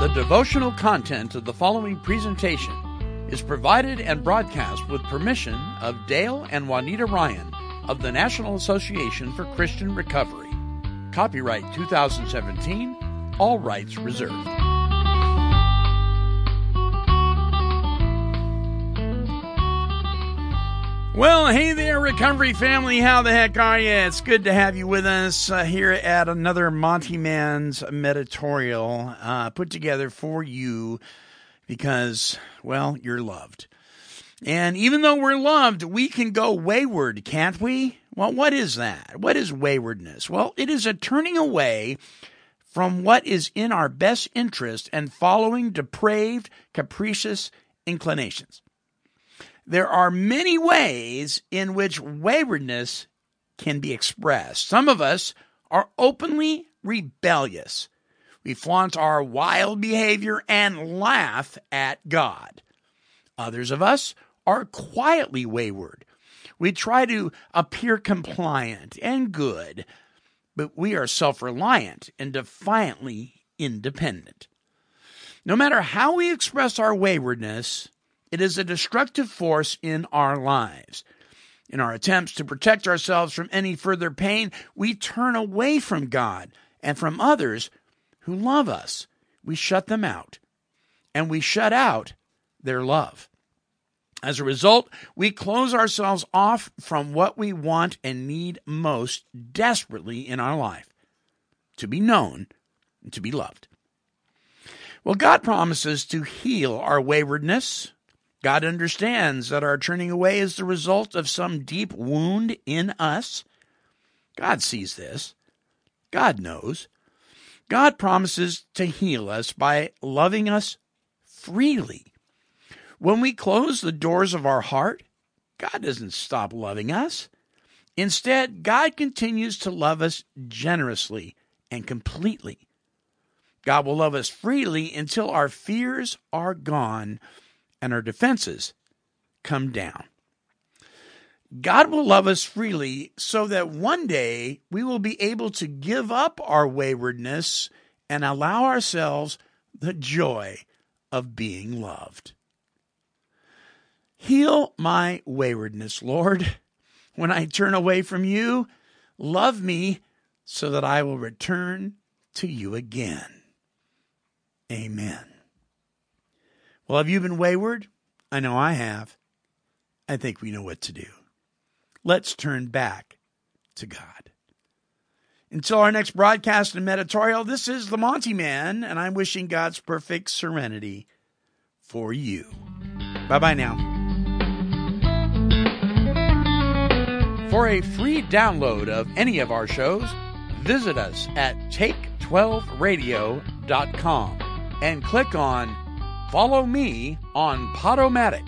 The devotional content of the following presentation is provided and broadcast with permission of Dale and Juanita Ryan of the National Association for Christian Recovery. Copyright 2017, all rights reserved. Well, hey there, recovery family. How the heck are you? It's good to have you with us uh, here at another Monty Man's Meditorial uh, put together for you because, well, you're loved. And even though we're loved, we can go wayward, can't we? Well, what is that? What is waywardness? Well, it is a turning away from what is in our best interest and following depraved, capricious inclinations. There are many ways in which waywardness can be expressed. Some of us are openly rebellious. We flaunt our wild behavior and laugh at God. Others of us are quietly wayward. We try to appear compliant and good, but we are self reliant and defiantly independent. No matter how we express our waywardness, it is a destructive force in our lives. In our attempts to protect ourselves from any further pain, we turn away from God and from others who love us. We shut them out, and we shut out their love. As a result, we close ourselves off from what we want and need most desperately in our life to be known and to be loved. Well, God promises to heal our waywardness, God understands that our turning away is the result of some deep wound in us. God sees this. God knows. God promises to heal us by loving us freely. When we close the doors of our heart, God doesn't stop loving us. Instead, God continues to love us generously and completely. God will love us freely until our fears are gone and our defenses come down. God will love us freely so that one day we will be able to give up our waywardness and allow ourselves the joy of being loved. Heal my waywardness, Lord. When I turn away from you, love me so that I will return to you again. Amen. Well, have you been wayward? I know I have. I think we know what to do. Let's turn back to God. Until our next broadcast and editorial, this is the Monty Man, and I'm wishing God's perfect serenity for you. Bye bye now. For a free download of any of our shows, visit us at take12radio.com and click on Follow me on Podomatic.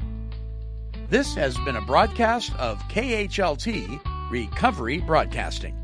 This has been a broadcast of KHLT Recovery Broadcasting.